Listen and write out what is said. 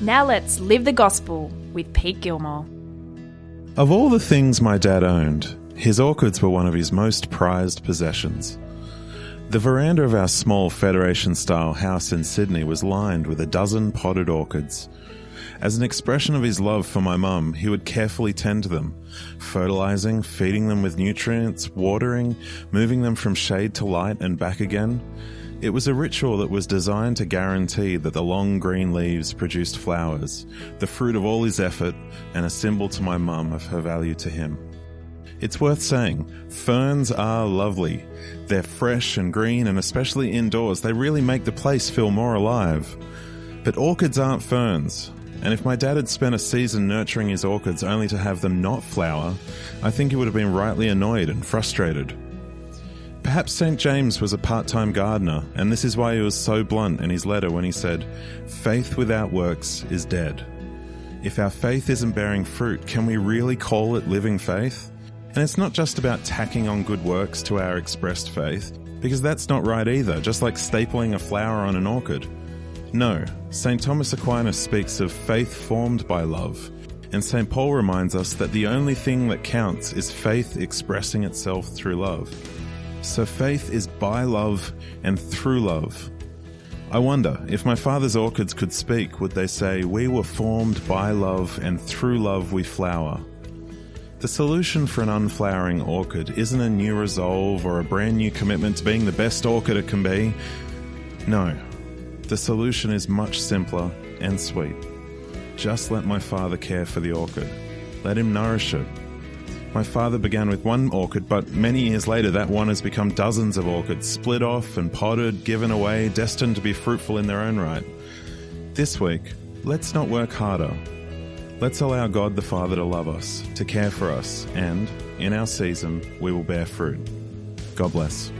Now let's live the gospel with Pete Gilmore. Of all the things my dad owned, his orchids were one of his most prized possessions. The veranda of our small Federation style house in Sydney was lined with a dozen potted orchids. As an expression of his love for my mum, he would carefully tend to them, fertilizing, feeding them with nutrients, watering, moving them from shade to light and back again. It was a ritual that was designed to guarantee that the long green leaves produced flowers, the fruit of all his effort, and a symbol to my mum of her value to him. It's worth saying, ferns are lovely. They're fresh and green, and especially indoors, they really make the place feel more alive. But orchids aren't ferns, and if my dad had spent a season nurturing his orchids only to have them not flower, I think he would have been rightly annoyed and frustrated. Perhaps St. James was a part time gardener, and this is why he was so blunt in his letter when he said, Faith without works is dead. If our faith isn't bearing fruit, can we really call it living faith? And it's not just about tacking on good works to our expressed faith, because that's not right either, just like stapling a flower on an orchid. No, St. Thomas Aquinas speaks of faith formed by love, and St. Paul reminds us that the only thing that counts is faith expressing itself through love. So faith is by love and through love. I wonder, if my father's orchids could speak, would they say, We were formed by love and through love we flower? The solution for an unflowering orchid isn't a new resolve or a brand new commitment to being the best orchid it can be. No, the solution is much simpler and sweet. Just let my father care for the orchid. Let him nourish it. My father began with one orchid, but many years later, that one has become dozens of orchids, split off and potted, given away, destined to be fruitful in their own right. This week, let's not work harder. Let's allow God the Father to love us, to care for us, and, in our season, we will bear fruit. God bless.